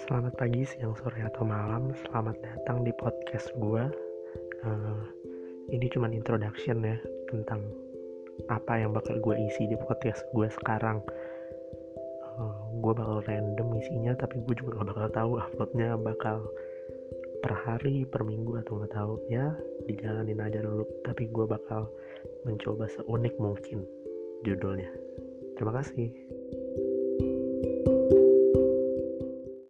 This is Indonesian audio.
Selamat pagi, siang, sore, atau malam. Selamat datang di podcast gue. Uh, ini cuman introduction ya tentang apa yang bakal gue isi di podcast gue sekarang. Eh, uh, gue bakal random isinya, tapi gue juga gak bakal tahu uploadnya bakal per hari, per minggu atau nggak tahu ya. Dijalanin aja dulu. Tapi gue bakal mencoba seunik mungkin judulnya. Terima kasih.